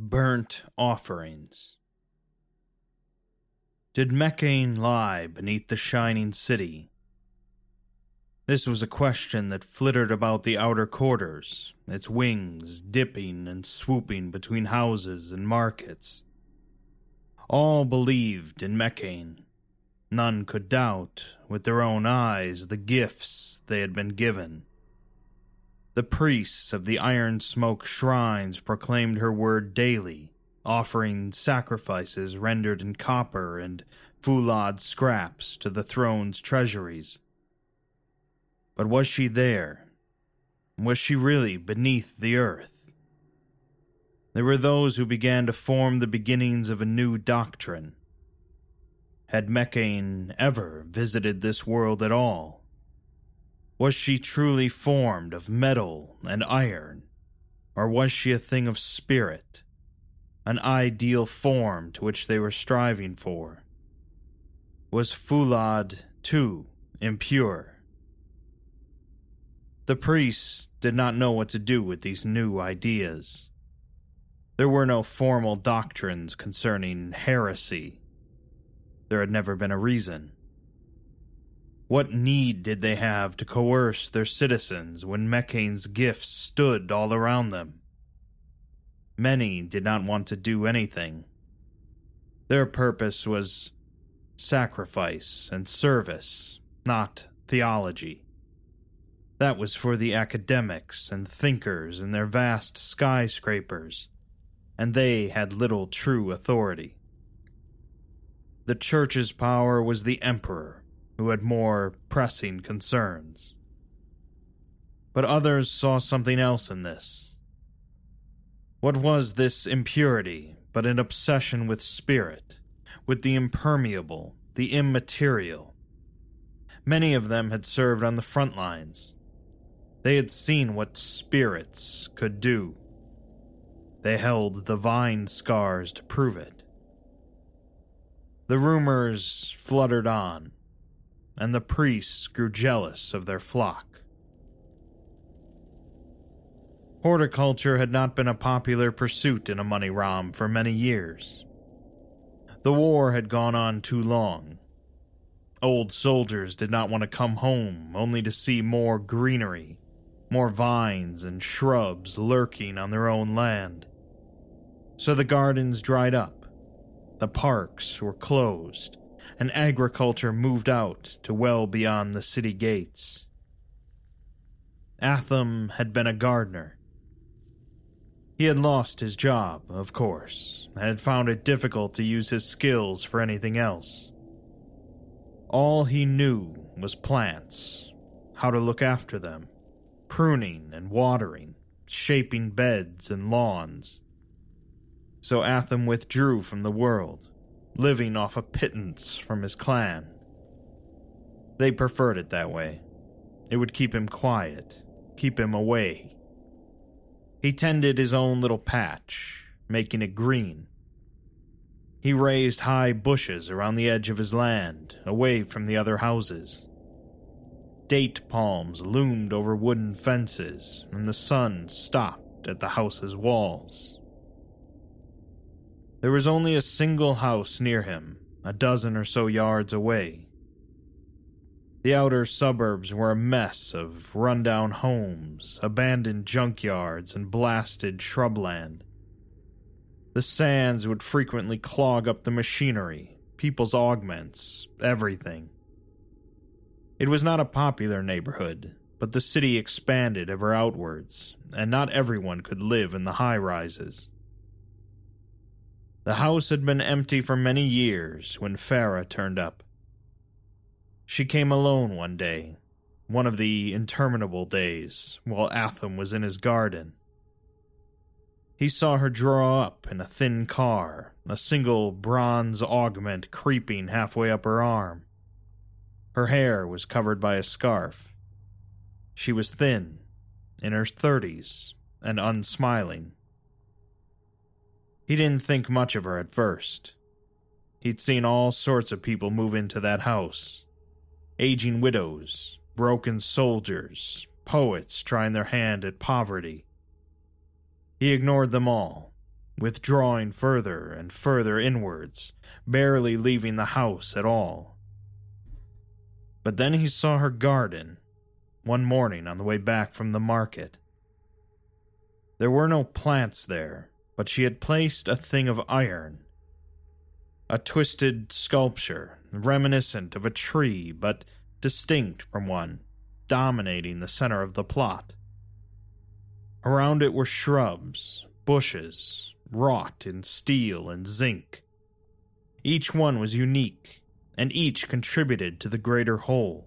Burnt Offerings Did Mekhane lie beneath the shining city? This was a question that flittered about the outer quarters, its wings dipping and swooping between houses and markets. All believed in Mekhane. None could doubt, with their own eyes, the gifts they had been given. The priests of the iron smoke shrines proclaimed her word daily, offering sacrifices rendered in copper and Fulad scraps to the throne's treasuries. But was she there? Was she really beneath the earth? There were those who began to form the beginnings of a new doctrine. Had Mekhane ever visited this world at all? Was she truly formed of metal and iron, or was she a thing of spirit, an ideal form to which they were striving for? Was Fulad, too, impure? The priests did not know what to do with these new ideas. There were no formal doctrines concerning heresy. There had never been a reason. What need did they have to coerce their citizens when Mekhane's gifts stood all around them? Many did not want to do anything. Their purpose was sacrifice and service, not theology. That was for the academics and thinkers in their vast skyscrapers, and they had little true authority. The church's power was the emperor who had more pressing concerns. But others saw something else in this. What was this impurity but an obsession with spirit, with the impermeable, the immaterial? Many of them had served on the front lines. They had seen what spirits could do. They held the vine scars to prove it. The rumors fluttered on, and the priests grew jealous of their flock. Horticulture had not been a popular pursuit in Amoni-Ram for many years. The war had gone on too long. Old soldiers did not want to come home only to see more greenery, more vines and shrubs lurking on their own land. So the gardens dried up, the parks were closed, and agriculture moved out to well beyond the city gates. Atham had been a gardener. He had lost his job, of course, and had found it difficult to use his skills for anything else. All he knew was plants, how to look after them, pruning and watering, shaping beds and lawns. So Atham withdrew from the world living off a pittance from his clan. They preferred it that way. It would keep him quiet, keep him away. He tended his own little patch, making it green. He raised high bushes around the edge of his land, away from the other houses. Date palms loomed over wooden fences, and the sun stopped at the house's walls. There was only a single house near him, a dozen or so yards away. The outer suburbs were a mess of rundown homes, abandoned junkyards, and blasted shrubland. The sands would frequently clog up the machinery, people's augments, everything. It was not a popular neighborhood, but the city expanded ever outwards, and not everyone could live in the high rises. The house had been empty for many years when Farah turned up. She came alone one day, one of the interminable days, while Atham was in his garden. He saw her draw up in a thin car, a single bronze augment creeping halfway up her arm. Her hair was covered by a scarf. She was thin, in her thirties, and unsmiling. He didn't think much of her at first. He'd seen all sorts of people move into that house aging widows, broken soldiers, poets trying their hand at poverty. He ignored them all, withdrawing further and further inwards, barely leaving the house at all. But then he saw her garden one morning on the way back from the market. There were no plants there, but she had placed a thing of iron. A twisted sculpture, reminiscent of a tree but distinct from one, dominating the center of the plot. Around it were shrubs, bushes, wrought in steel and zinc. Each one was unique, and each contributed to the greater whole.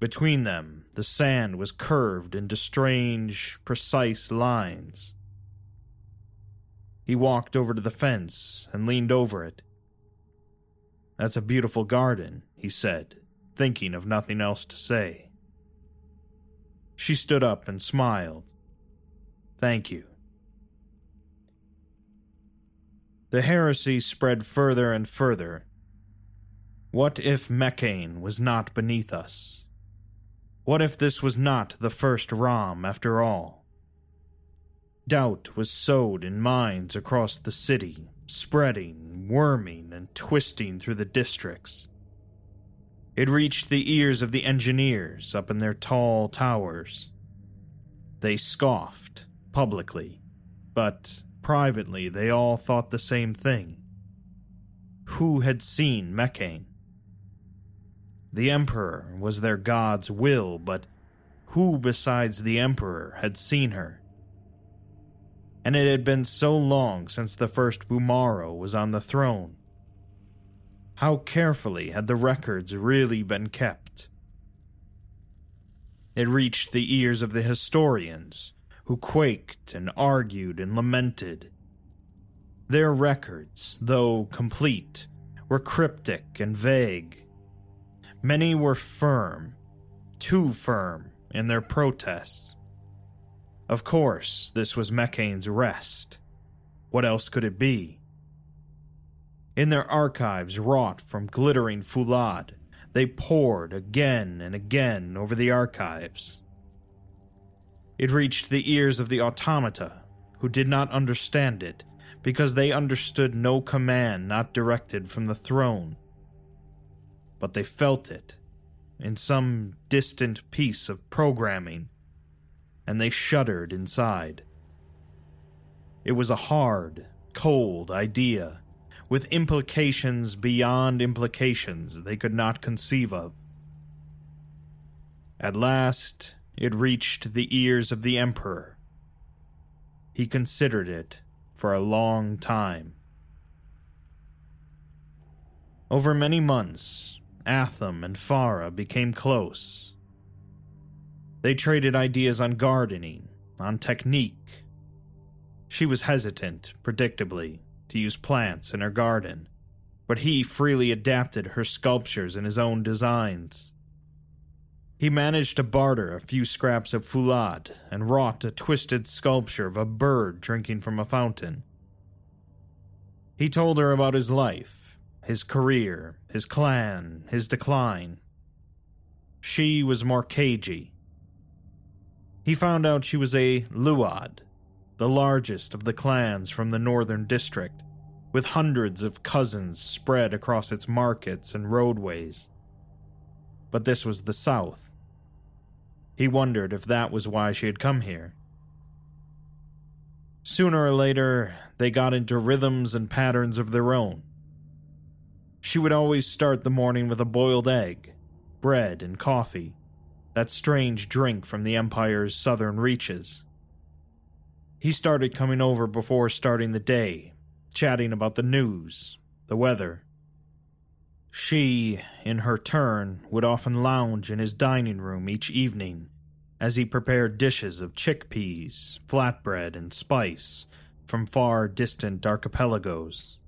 Between them, the sand was curved into strange, precise lines. He walked over to the fence and leaned over it. That's a beautiful garden, he said, thinking of nothing else to say. She stood up and smiled. Thank you. The heresy spread further and further. What if Mekhane was not beneath us? What if this was not the first Rom after all? Doubt was sowed in minds across the city, spreading, worming, and twisting through the districts. It reached the ears of the engineers up in their tall towers. They scoffed, publicly, but Privately, they all thought the same thing. Who had seen Mekhane? The Emperor was their god's will, but who besides the Emperor had seen her? And it had been so long since the first Bumaro was on the throne. How carefully had the records really been kept? It reached the ears of the historians, who quaked and argued and lamented. Their records, though complete, were cryptic and vague. Many were firm, too firm, in their protests. Of course, this was Mekhane's rest. What else could it be? In their archives wrought from glittering Fulad, they pored again and again over the archives. It reached the ears of the automata, who did not understand it, because they understood no command not directed from the throne. But they felt it, in some distant piece of programming, and they shuddered inside. It was a hard, cold idea, with implications beyond implications they could not conceive of. At last, it reached the ears of the Emperor. He considered it for a long time. Over many months, Atham and Farah became close. They traded ideas on gardening, on technique. She was hesitant, predictably, to use plants in her garden, but he freely adapted her sculptures and his own designs. He managed to barter a few scraps of Fulad and wrought a twisted sculpture of a bird drinking from a fountain. He told her about his life, his career, his clan, his decline. She was more cagey. He found out she was a Luad, the largest of the clans from the northern district, with hundreds of cousins spread across its markets and roadways. But this was the south he wondered if that was why she had come here. Sooner or later, they got into rhythms and patterns of their own. She would always start the morning with a boiled egg, bread, and coffee, that strange drink from the Empire's southern reaches. He started coming over before starting the day, chatting about the news, the weather. She, in her turn, would often lounge in his dining room each evening as he prepared dishes of chickpeas, flatbread, and spice from far distant archipelagos.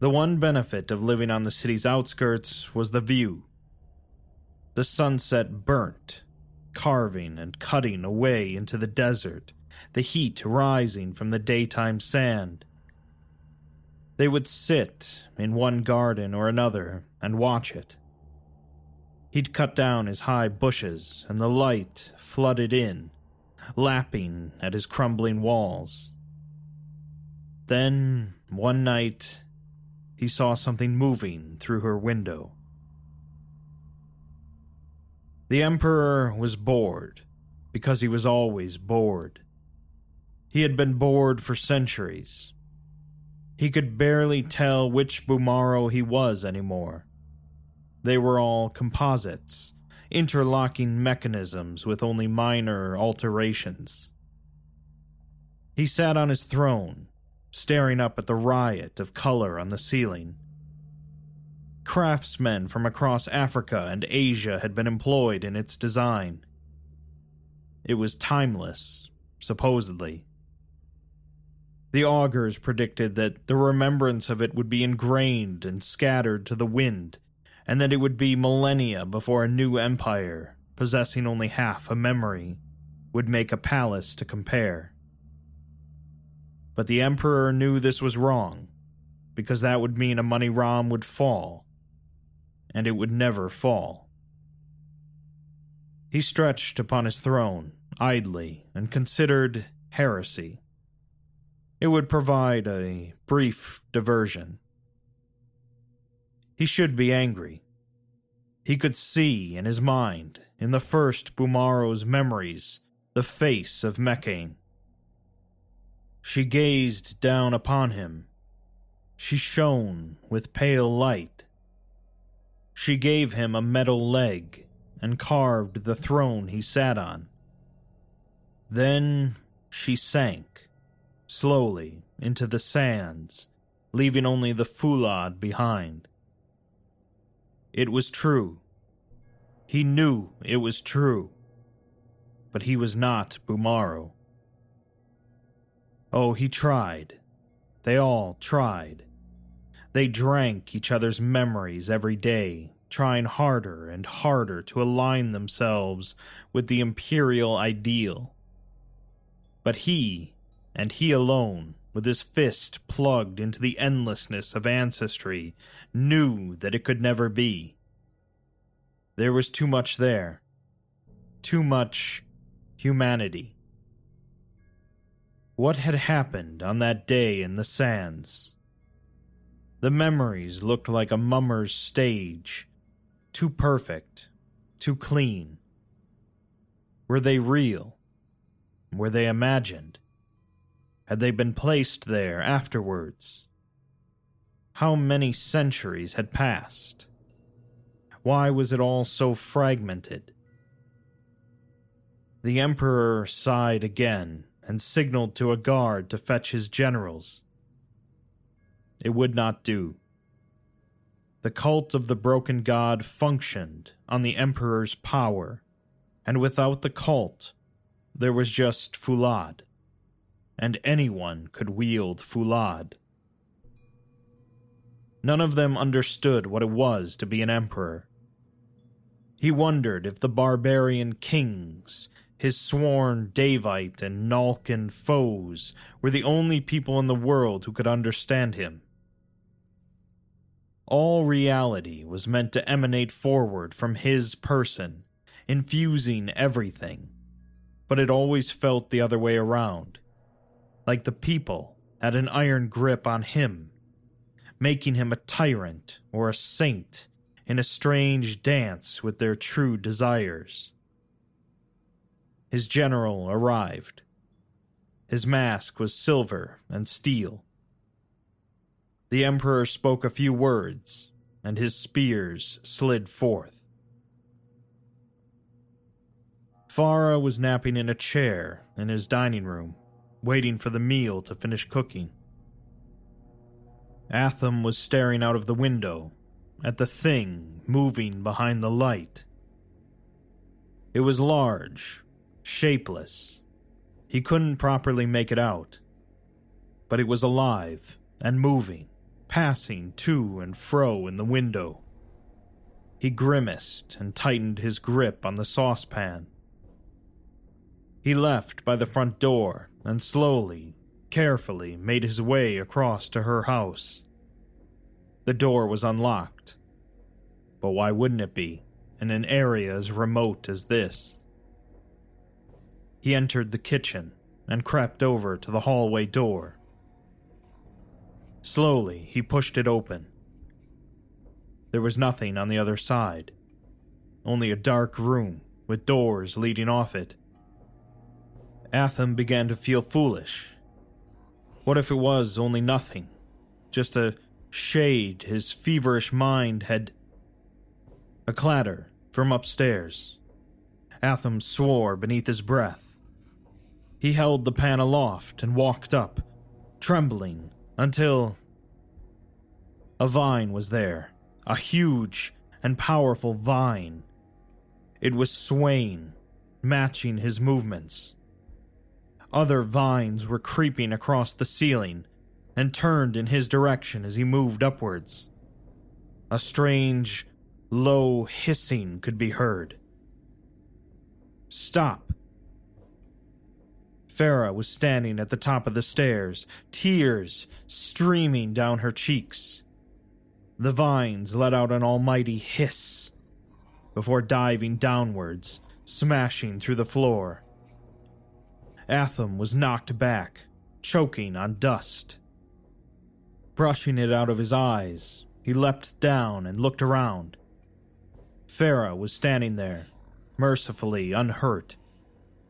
The one benefit of living on the city's outskirts was the view. The sunset burnt, carving and cutting away into the desert, the heat rising from the daytime sand they would sit in one garden or another and watch it. He'd cut down his high bushes, and the light flooded in, lapping at his crumbling walls. Then, one night, he saw something moving through her window. The Emperor was bored, because he was always bored. He had been bored for centuries. He could barely tell which Bumaro he was anymore. They were all composites, interlocking mechanisms with only minor alterations. He sat on his throne, staring up at the riot of color on the ceiling. Craftsmen from across Africa and Asia had been employed in its design. It was timeless, supposedly. The augurs predicted that the remembrance of it would be ingrained and scattered to the wind and that it would be millennia before a new empire, possessing only half a memory, would make a palace to compare. But the Emperor knew this was wrong, because that would mean Amoni-Ram would fall, and it would never fall. He stretched upon his throne, idly, and considered heresy. It would provide a brief diversion. He should be angry. He could see in his mind, in the first Bumaro's memories, the face of Mekhane. She gazed down upon him. She shone with pale light. She gave him a metal leg and carved the throne he sat on. Then she sank, slowly, into the sands, leaving only the Fulad behind. It was true. He knew it was true. But he was not Bumaro. Oh, he tried. They all tried. They drank each other's memories every day, trying harder and harder to align themselves with the imperial ideal. But he, and he alone, with his fist plugged into the endlessness of ancestry, knew that it could never be. There was too much there. Too much humanity. What had happened on that day in the sands? The memories looked like a mummer's stage, too perfect, too clean. Were they real? Were they imagined? Had they been placed there afterwards? How many centuries had passed? Why was it all so fragmented? The Emperor sighed again and signaled to a guard to fetch his generals. It would not do. The cult of the broken god functioned on the Emperor's power, and without the cult, there was just Fulad. and anyone could wield Fulad. None of them understood what it was to be an emperor. He wondered if the barbarian kings, his sworn Daevite and Nalkin foes, were the only people in the world who could understand him. All reality was meant to emanate forward from his person, infusing everything, but it always felt the other way around like the people, had an iron grip on him, making him a tyrant or a saint in a strange dance with their true desires. His general arrived. His mask was silver and steel. The Emperor spoke a few words, and his spears slid forth. Farah was napping in a chair in his dining room waiting for the meal to finish cooking. Atham was staring out of the window at the thing moving behind the light. It was large, shapeless. He couldn't properly make it out. But it was alive and moving, passing to and fro in the window. He grimaced and tightened his grip on the saucepan. He left by the front door and slowly, carefully made his way across to her house. The door was unlocked. But why wouldn't it be in an area as remote as this? he entered the kitchen and crept over to the hallway door. Slowly, he pushed it open. There was nothing on the other side, only a dark room with doors leading off it. Atham began to feel foolish. What if it was only nothing? Just a shade his feverish mind had. A clatter from upstairs. Atham swore beneath his breath. He held the pan aloft and walked up, trembling, until. A vine was there, a huge and powerful vine. It was swaying, matching his movements. Other vines were creeping across the ceiling and turned in his direction as he moved upwards. A strange, low hissing could be heard. Stop! Farah was standing at the top of the stairs, tears streaming down her cheeks. The vines let out an almighty hiss before diving downwards, smashing through the floor. Atham was knocked back, choking on dust. Brushing it out of his eyes, he leapt down and looked around. Farah was standing there, mercifully unhurt,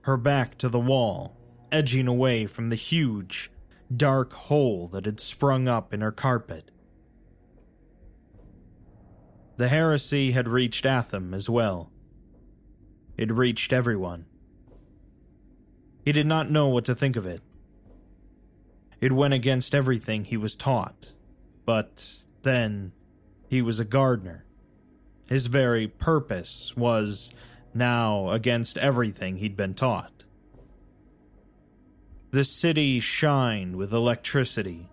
her back to the wall, edging away from the huge, dark hole that had sprung up in her carpet. The heresy had reached Atham as well. It reached everyone. He did not know what to think of it. It went against everything he was taught, but then he was a gardener. His very purpose was now against everything he'd been taught. The city shined with electricity.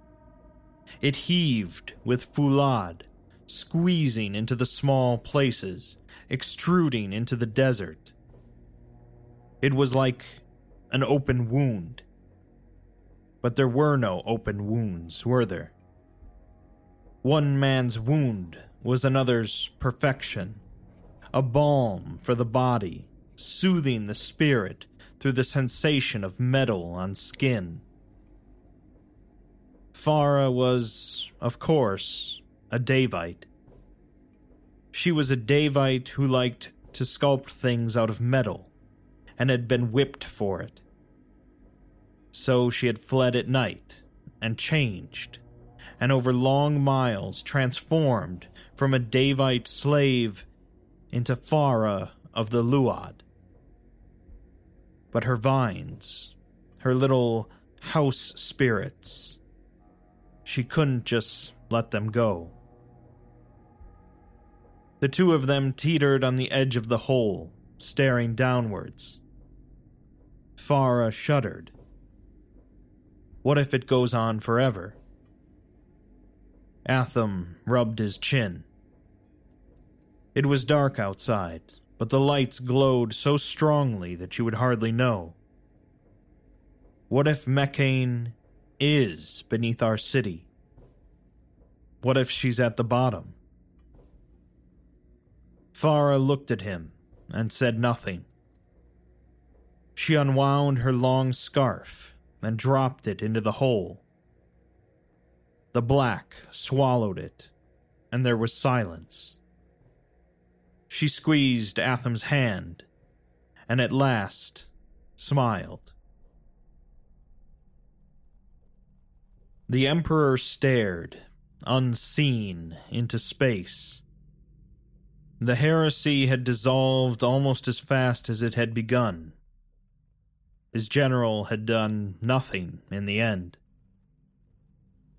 It heaved with Fulad, squeezing into the small places, extruding into the desert. It was like an open wound. But there were no open wounds, were there? One man's wound was another's perfection, a balm for the body, soothing the spirit through the sensation of metal on skin. Farah was, of course, a Daevite. She was a Daevite who liked to sculpt things out of metal and had been whipped for it. So she had fled at night and changed, and over long miles transformed from a Daevite slave into Farah of the Luad. But her vines, her little house spirits, she couldn't just let them go. The two of them teetered on the edge of the hole, staring downwards. Farah shuddered. What if it goes on forever? Atham rubbed his chin. It was dark outside, but the lights glowed so strongly that you would hardly know. What if Mekhane is beneath our city? What if she's at the bottom? Farah looked at him and said nothing. She unwound her long scarf and dropped it into the hole. The black swallowed it, and there was silence. She squeezed Atham's hand, and at last smiled. The Emperor stared, unseen, into space. The heresy had dissolved almost as fast as it had begun. His general had done nothing in the end.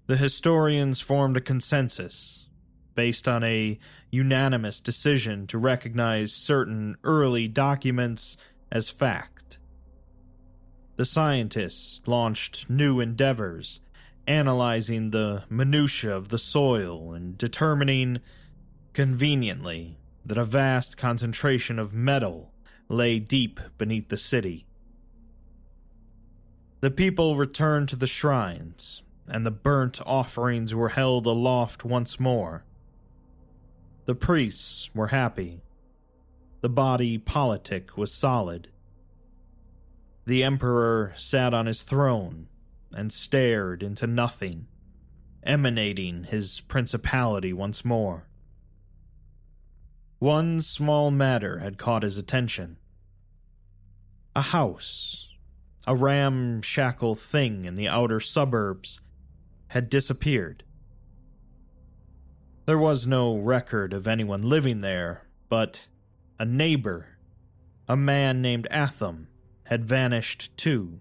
The historians formed a consensus, based on a unanimous decision to recognize certain early documents as fact. The scientists launched new endeavors, analyzing the minutiae of the soil and determining, conveniently, that a vast concentration of metal lay deep beneath the city. The people returned to the shrines, and the burnt offerings were held aloft once more. The priests were happy. The body politic was solid. The Emperor sat on his throne and stared into nothing, emanating his principality once more. One small matter had caught his attention. A house, a ramshackle thing in the outer suburbs, had disappeared. There was no record of anyone living there, but a neighbor, a man named Atham, had vanished too.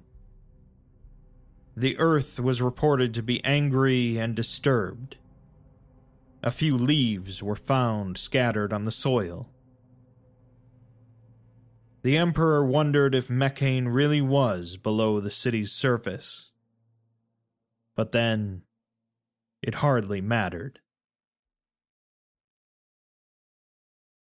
The earth was reported to be angry and disturbed. A few leaves were found scattered on the soil. The Emperor wondered if Mekhane really was below the city's surface. But then, it hardly mattered.